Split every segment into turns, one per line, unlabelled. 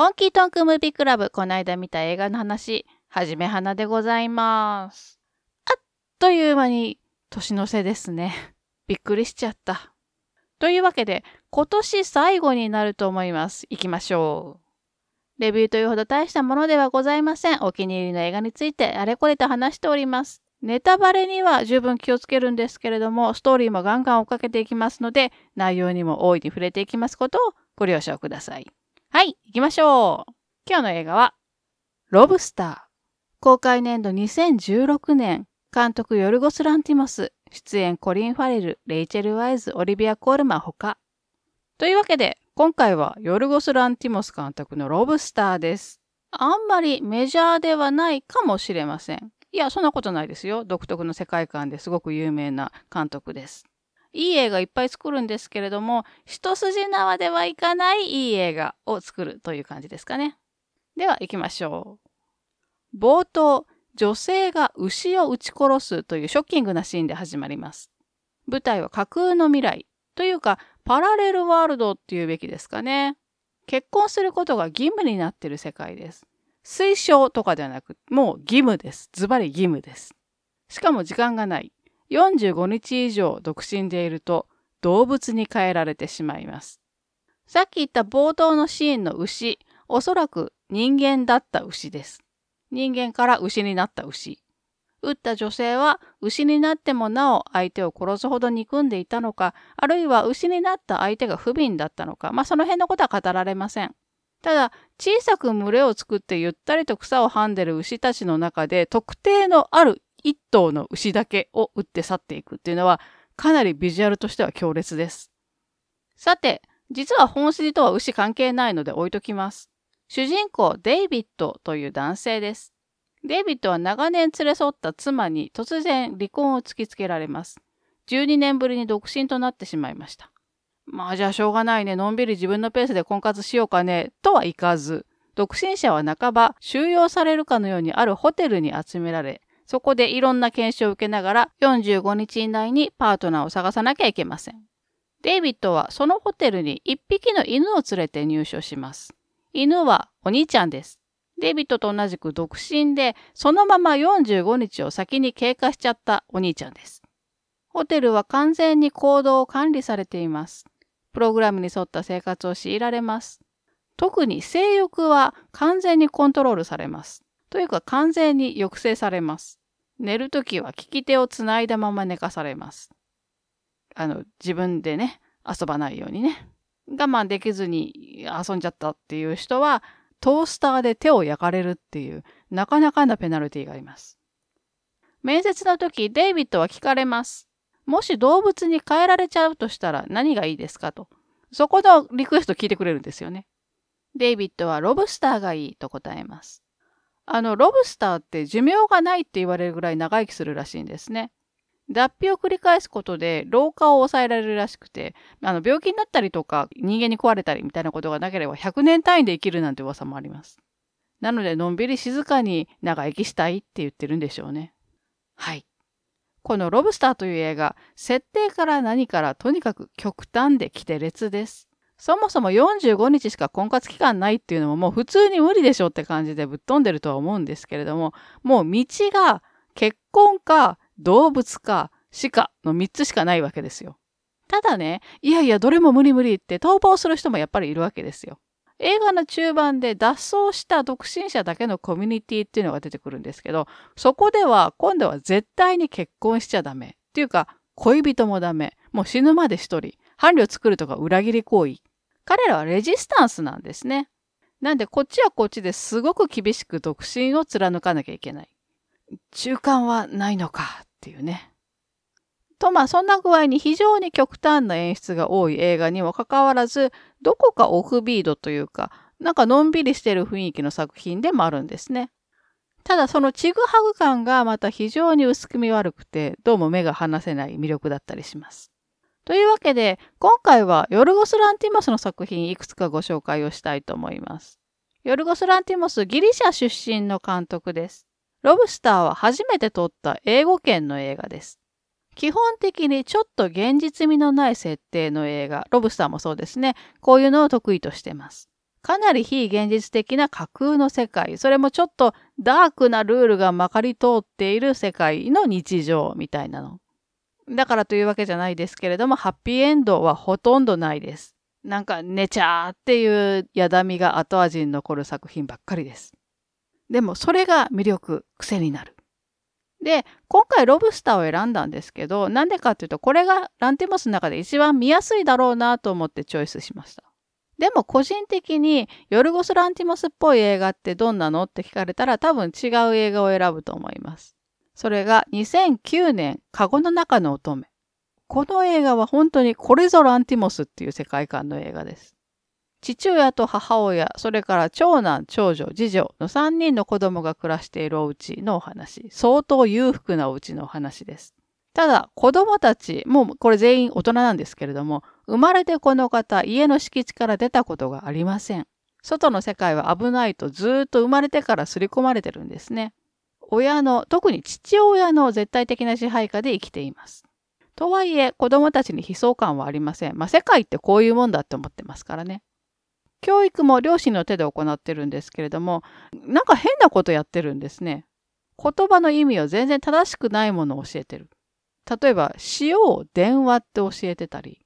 本気トンクムービークラブ、この間見た映画の話、はじめはなでございます。あっという間に年の瀬ですね。びっくりしちゃった。というわけで、今年最後になると思います。行きましょう。レビューというほど大したものではございません。お気に入りの映画についてあれこれと話しております。ネタバレには十分気をつけるんですけれども、ストーリーもガンガン追っかけていきますので、内容にも大いに触れていきますことをご了承ください。はい、行きましょう。今日の映画は、ロブスター。公開年度2016年、監督ヨルゴス・ランティモス、出演コリン・ファレル、レイチェル・ワイズ、オリビア・コールマンほか。というわけで、今回はヨルゴス・ランティモス監督のロブスターです。あんまりメジャーではないかもしれません。いや、そんなことないですよ。独特の世界観ですごく有名な監督です。いい映画いっぱい作るんですけれども、一筋縄ではいかないいい映画を作るという感じですかね。では行きましょう。冒頭、女性が牛を撃ち殺すというショッキングなシーンで始まります。舞台は架空の未来というかパラレルワールドっていうべきですかね。結婚することが義務になっている世界です。推奨とかではなく、もう義務です。ズバリ義務です。しかも時間がない。45日以上独身でいると動物に変えられてしまいます。さっき言った冒頭のシーンの牛、おそらく人間だった牛です。人間から牛になった牛。撃った女性は牛になってもなお相手を殺すほど憎んでいたのか、あるいは牛になった相手が不憫だったのか、まあその辺のことは語られません。ただ、小さく群れを作ってゆったりと草をはんでる牛たちの中で、特定のある一頭の牛だけを撃って去っていくっていうのは、かなりビジュアルとしては強烈です。さて、実は本筋とは牛関係ないので置いときます。主人公デイビッドという男性です。デイビッドは長年連れ添った妻に突然離婚を突きつけられます。12年ぶりに独身となってしまいました。まあじゃあしょうがないね、のんびり自分のペースで婚活しようかね、とはいかず、独身者は半ば収容されるかのようにあるホテルに集められ、そこでいろんな研修を受けながら45日以内にパートナーを探さなきゃいけません。デイビッドはそのホテルに一匹の犬を連れて入所します。犬はお兄ちゃんです。デイビッドと同じく独身で、そのまま45日を先に経過しちゃったお兄ちゃんです。ホテルは完全に行動を管理されています。プログラムに沿った生活を強いられます。特に性欲は完全にコントロールされます。というか完全に抑制されます。寝るときは利き手をつないだまま寝かされます。あの、自分でね、遊ばないようにね。我慢できずに遊んじゃったっていう人は、トースターで手を焼かれるっていう、なかなかなペナルティがあります。面接の時、デイビッドは聞かれます。もし動物に変えられちゃうとしたら何がいいですかと。そこのリクエスト聞いてくれるんですよね。デイビッドはロブスターがいいと答えます。あの、ロブスターって寿命がないって言われるぐらい長生きするらしいんですね。脱皮を繰り返すことで老化を抑えられるらしくて、あの病気になったりとか人間に壊れたりみたいなことがなければ100年単位で生きるなんて噂もあります。なので、のんびり静かに長生きしたいって言ってるんでしょうね。はい。このロブスターという映画、設定から何からとにかく極端で規定列です。そもそも45日しか婚活期間ないっていうのももう普通に無理でしょって感じでぶっ飛んでるとは思うんですけれども、もう道が結婚か動物か死かの3つしかないわけですよ。ただね、いやいやどれも無理無理って逃亡する人もやっぱりいるわけですよ。映画の中盤で脱走した独身者だけのコミュニティっていうのが出てくるんですけど、そこでは今度は絶対に結婚しちゃダメ。っていうか、恋人もダメ。もう死ぬまで一人。伴侶作るとか裏切り行為。彼らはレジスタンスなんですね。なんでこっちはこっちですごく厳しく独身を貫かなきゃいけない。中間はないのかっていうね。とまあそんな具合に非常に極端な演出が多い映画にもかかわらず、どこかオフビードというか、なんかのんびりしてる雰囲気の作品でもあるんですね。ただそのちぐはぐ感がまた非常に薄くみ悪くて、どうも目が離せない魅力だったりします。というわけで、今回はヨルゴス・ランティモスの作品いくつかご紹介をしたいと思います。ヨルゴス・ランティモス、ギリシャ出身の監督です。ロブスターは初めて撮った英語圏の映画です。基本的にちょっと現実味のない設定の映画、ロブスターもそうですね。こういうのを得意としてます。かなり非現実的な架空の世界、それもちょっとダークなルールがまかり通っている世界の日常みたいなの。だからというわけじゃないですけれども、ハッピーエンドはほとんどないです。なんか寝ちゃーっていうやだみが後味に残る作品ばっかりです。でもそれが魅力、癖になる。で、今回ロブスターを選んだんですけど、なんでかっていうと、これがランティモスの中で一番見やすいだろうなと思ってチョイスしました。でも個人的にヨルゴス・ランティモスっぽい映画ってどんなのって聞かれたら多分違う映画を選ぶと思います。それが2009年、カゴの中の乙女。この映画は本当にこれぞランティモスっていう世界観の映画です。父親と母親、それから長男、長女、次女の3人の子供が暮らしているお家のお話。相当裕福なお家のお話です。ただ、子供たち、もうこれ全員大人なんですけれども、生まれてこの方、家の敷地から出たことがありません。外の世界は危ないとずっと生まれてから刷り込まれてるんですね。親の、特に父親の絶対的な支配下で生きています。とはいえ、子供たちに悲壮感はありません。まあ、世界ってこういうもんだって思ってますからね。教育も両親の手で行ってるんですけれども、なんか変なことやってるんですね。言葉の意味を全然正しくないものを教えてる。例えば、塩を電話って教えてたり。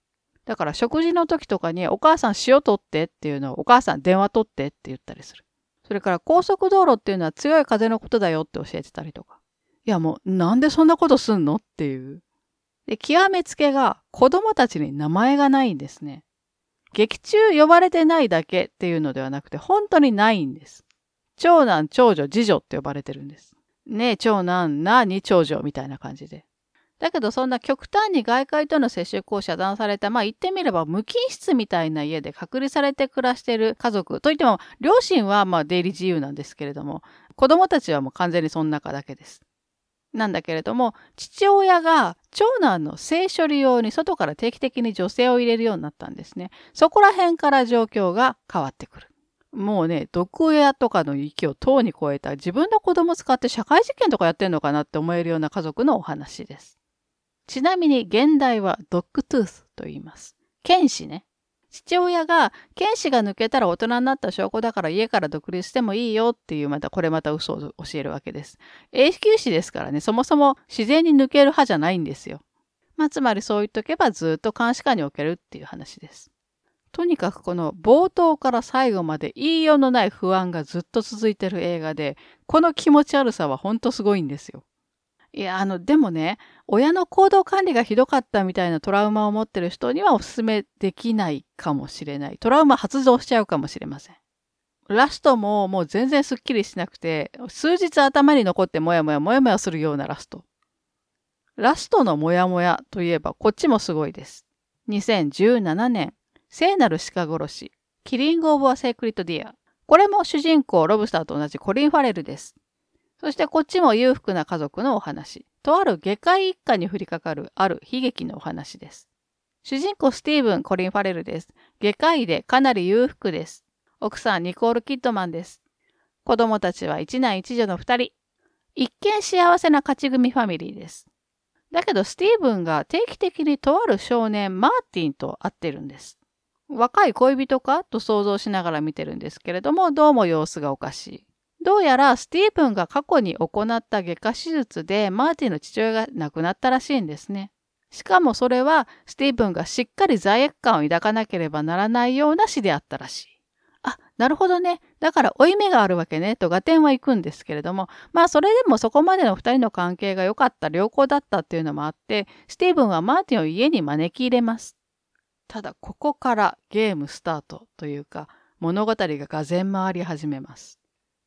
だから食事の時とかにお母さん塩取ってっていうのをお母さん電話取ってって言ったりする。それから高速道路っていうのは強い風のことだよって教えてたりとか。いやもうなんでそんなことすんのっていう。で、極めつけが子供たちに名前がないんですね。劇中呼ばれてないだけっていうのではなくて、本当にないんです。長男、長女、次女って呼ばれてるんです。ねえ、長男、なに長女みたいな感じで。だけどそんな極端に外界との接触を遮断された、まあ言ってみれば無菌室みたいな家で隔離されて暮らしている家族といっても、両親はまあ出入り自由なんですけれども、子供たちはもう完全にその中だけです。なんだけれども、父親が長男の性処理用に外から定期的に女性を入れるようになったんですね。そこら辺から状況が変わってくる。もうね、毒親とかの域をとうに超えた自分の子供使って社会実験とかやってんのかなって思えるような家族のお話です。ちなみに現代はドッグトゥースと言います。剣士ね。父親が、剣士が抜けたら大人になった証拠だから家から独立してもいいよっていう、またこれまた嘘を教えるわけです。永久士ですからね、そもそも自然に抜ける派じゃないんですよ。まあ、つまりそう言っとけばずっと監視下に置けるっていう話です。とにかくこの冒頭から最後まで言いようのない不安がずっと続いてる映画で、この気持ち悪さはほんとすごいんですよ。いや、あの、でもね、親の行動管理がひどかったみたいなトラウマを持ってる人にはお勧めできないかもしれない。トラウマ発動しちゃうかもしれません。ラストももう全然スッキリしなくて、数日頭に残ってもやもやもやもやするようなラスト。ラストのモヤモヤといえばこっちもすごいです。2017年、聖なる鹿殺し、 Killing of a Sacred Deer。これも主人公ロブスターと同じコリン・ファレルです。そしてこっちも裕福な家族のお話。とある下界一家に降りかかるある悲劇のお話です。主人公スティーブン・コリン・ファレルです。下界でかなり裕福です。奥さんニコール・キッドマンです。子供たちは一男一女の二人。一見幸せな勝ち組ファミリーです。だけどスティーブンが定期的にとある少年マーティンと会ってるんです。若い恋人かと想像しながら見てるんですけれども、どうも様子がおかしい。どうやらスティーブンが過去に行った外科手術でマーティンの父親が亡くなったらしいんですね。しかもそれはスティーブンがしっかり罪悪感を抱かなければならないような死であったらしい。あ、なるほどね。だから負い目があるわけね、と合点は行くんですけれども、まあそれでもそこまでの二人の関係が良かった、良好だったっていうのもあって、スティーブンはマーティンを家に招き入れます。ただここからゲームスタートというか、物語ががぜん回り始めます。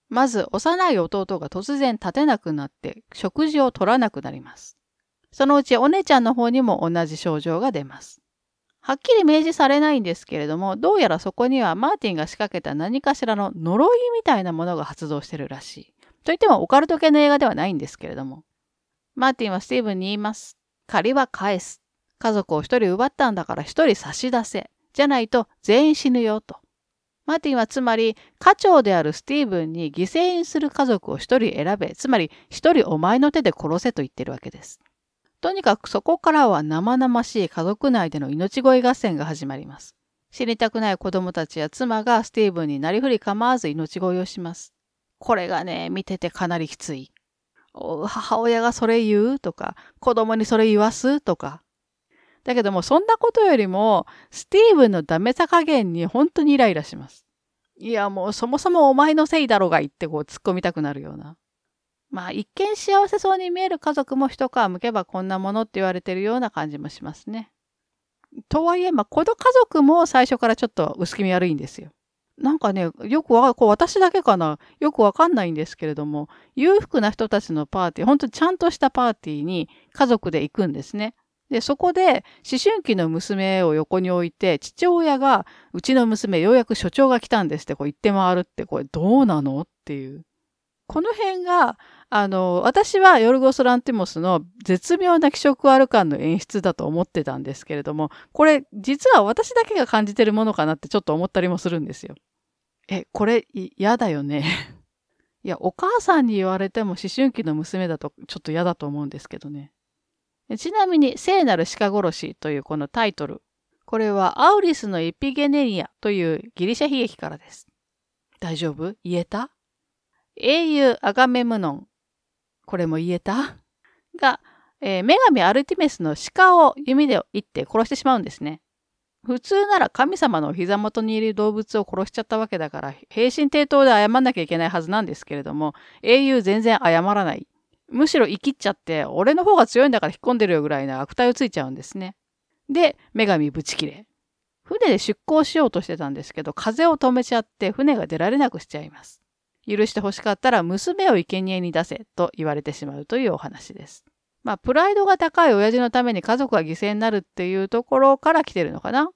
まず幼い弟が突然立てなくなって食事を取らなくなります。そのうちお姉ちゃんの方にも同じ症状が出ます。はっきり明示されないんですけれども、どうやらそこにはマーティンが仕掛けた何かしらの呪いみたいなものが発動してるらしい。といってもオカルト系の映画ではないんですけれども。マーティンはスティーブンに言います。借りは返す。家族を一人奪ったんだから一人差し出せ。じゃないと全員死ぬよと。マーティンはつまり家長であるスティーブンに犠牲にする家族を一人選べ、つまり一人お前の手で殺せと言ってるわけです。とにかくそこからは生々しい家族内での命乞い合戦が始まります。知りたくない子供たちや妻がスティーブンになりふり構わず命乞いをします。これがね、見ててかなりきつい。母親がそれ言う？とか、子供にそれ言わす？とか。だけども、そんなことよりも、スティーブンのダメさ加減に本当にイライラします。いや、もうそもそもお前のせいだろうが言ってこう突っ込みたくなるような。まあ、一見幸せそうに見える家族も一皮むけばこんなものって言われてるような感じもしますね。とはいえ、まあ、この家族も最初からちょっと薄気味悪いんですよ。なんかね、よくわこう私だけかなよくわかんないんですけれども、裕福な人たちのパーティー、本当ちゃんとしたパーティーに家族で行くんですね。で、そこで思春期の娘を横に置いて、父親が、うちの娘ようやく所長が来たんですってこう言って回るって、これどうなのっていう。この辺が、あの、私はヨルゴス・ランティモスの絶妙な気色ある感の演出だと思ってたんですけれども、これ実は私だけが感じてるものかなってちょっと思ったりもするんですよ。え、これ嫌だよね。いや、お母さんに言われても思春期の娘だとちょっと嫌だと思うんですけどね。ちなみに、聖なる鹿殺しというこのタイトル。これはアウリスのエピゲネリアというギリシャ悲劇からです。大丈夫？言えた？英雄アガメムノン。これも言えた？が、えー、女神アルティメスの鹿を弓で撃って殺してしまうんですね。普通なら神様の膝元にいる動物を殺しちゃったわけだから、平身低頭で謝んなきゃいけないはずなんですけれども、英雄全然謝らない。むしろ生きっちゃって、俺の方が強いんだから引っ込んでるよぐらいな悪態をついちゃうんですね。で、女神ぶち切れ。船で出港しようとしてたんですけど、風を止めちゃって船が出られなくしちゃいます。許して欲しかったら娘を生贄に出せと言われてしまうというお話です。まあ、プライドが高い親父のために家族が犠牲になるっていうところから来てるのかな。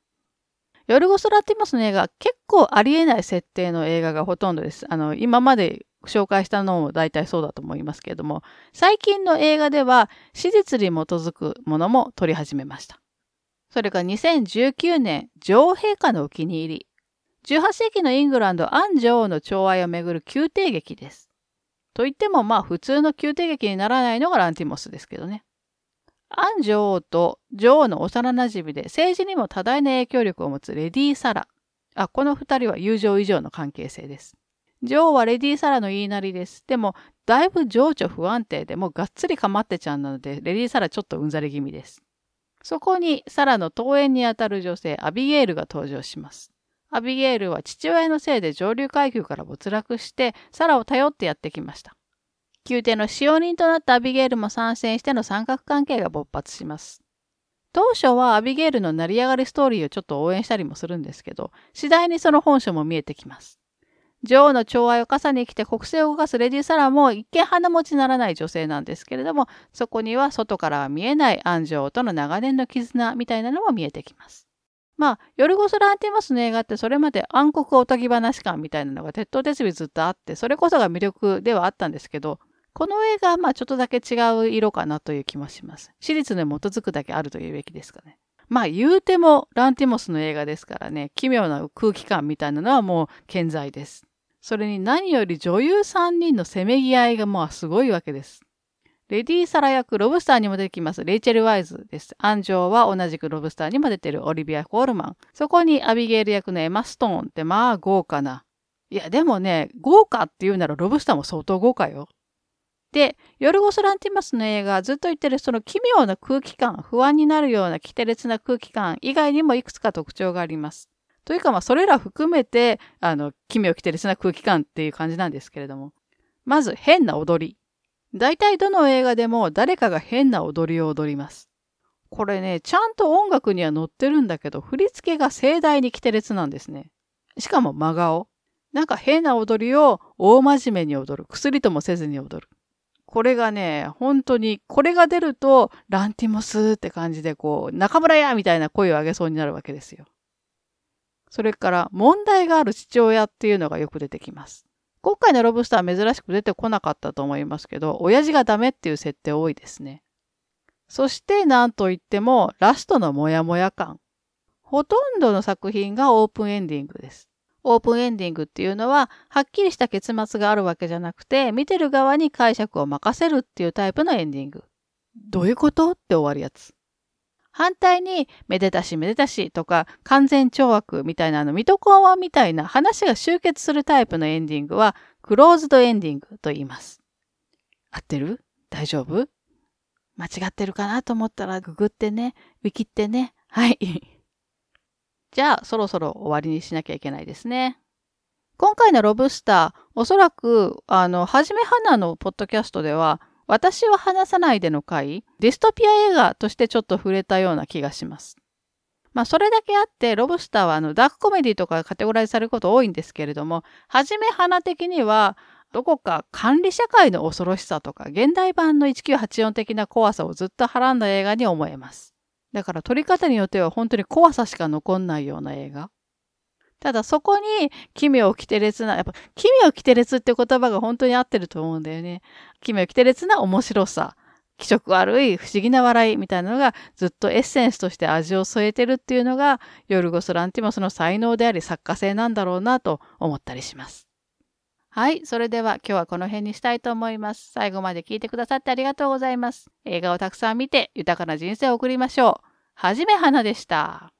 ヨルゴス・ラティモスの映画、結構ありえない設定の映画がほとんどです。あの、今まで紹介したのも大体そうだと思いますけれども、最近の映画では史実に基づくものも撮り始めました。それが2019年、女王陛下のお気に入り。18世紀のイングランド、アン女王の寵愛をめぐる宮廷劇です。と言ってもまあ普通の宮廷劇にならないのがランティモスですけどね。アン女王と女王の幼馴染で政治にも多大な影響力を持つレディー・サラ。あ、この二人は友情以上の関係性です。女王はレディー・サラの言いなりです。でも、だいぶ情緒不安定で、もうがっつりかまってちゃんなので、レディー・サラちょっとうんざり気味です。そこに、サラの登園にあたる女性、アビゲールが登場します。アビゲールは父親のせいで上流階級から没落して、サラを頼ってやってきました。宮廷の使用人となったアビゲールも参戦しての三角関係が勃発します。当初はアビゲールの成り上がりストーリーをちょっと応援したりもするんですけど、次第にその本性も見えてきます。女王の寵愛を傘に来て国政を動かすレディ・サラも一見鼻持ちならない女性なんですけれども、そこには外からは見えないアン女王との長年の絆みたいなのも見えてきます。まあ、ヨルゴス・ランティモスの映画ってそれまで暗黒おとぎ話感みたいなのが鉄頭鉄尾ずっとあって、それこそが魅力ではあったんですけど、この映画はまあちょっとだけ違う色かなという気もします。史実に基づくだけあるというべきですかね。まあ言うてもランティモスの映画ですからね、奇妙な空気感みたいなのはもう健在です。それに何より女優3人のせめぎ合いがもうすごいわけです。レディー・サラ役、ロブスターにも出てきます、レイチェル・ワイズです。アンジョーは同じくロブスターにも出てるオリビア・コールマン。そこにアビゲール役のエマ・ストーンってまあ豪華な。いや、でもね、豪華って言うならロブスターも相当豪華よ。で、ヨルゴス・ランティマスの映画ずっと言ってるその奇妙な空気感、不安になるような奇烈な空気感以外にもいくつか特徴があります。というか、まあ、それら含めて、あの、奇妙奇烈な空気感っていう感じなんですけれども。まず、変な踊り。大体どの映画でも誰かが変な踊りを踊ります。これね、ちゃんと音楽には載ってるんだけど、振り付けが盛大に奇烈なんですね。しかも真顔。なんか変な踊りを大真面目に踊る。薬ともせずに踊る。これがね、本当に、これが出ると、ランティモスって感じで、こう、中村やみたいな声を上げそうになるわけですよ。それから問題がある父親っていうのがよく出てきます。今回のロブスターは珍しく出てこなかったと思いますけど、親父がダメっていう設定多いですね。そして何と言ってもラストのモヤモヤ感。ほとんどの作品がオープンエンディングです。オープンエンディングっていうのは、はっきりした結末があるわけじゃなくて、見てる側に解釈を任せるっていうタイプのエンディング。どういうこと？って終わるやつ。反対に、めでたしめでたしとか、完全懲悪みたいなあの、水戸黄門みたいな話が集結するタイプのエンディングは、クローズドエンディングと言います。合ってる？大丈夫？間違ってるかなと思ったらググってね、ウィキってね。はい。じゃあ、そろそろ終わりにしなきゃいけないですね。今回のロブスター、おそらく、あの、はじめはなのポッドキャストでは、私は話さないでの回、ディストピア映画としてちょっと触れたような気がします。まあ、それだけあって、ロブスターはあのダークコメディとかカテゴライズされること多いんですけれども、はじめ花的には、どこか管理社会の恐ろしさとか、現代版の1984的な怖さをずっとはらんだ映画に思えます。だから撮り方によっては本当に怖さしか残んないような映画。ただそこに奇妙奇て烈な、やっぱ奇妙奇て烈って言葉が本当に合ってると思うんだよね。奇妙奇て烈な面白さ。気色悪い不思議な笑いみたいなのがずっとエッセンスとして味を添えてるっていうのがヨルゴス・ランティモスの才能であり作家性なんだろうなと思ったりします。はい。それでは今日はこの辺にしたいと思います。最後まで聞いてくださってありがとうございます。映画をたくさん見て豊かな人生を送りましょう。はじめはなでした。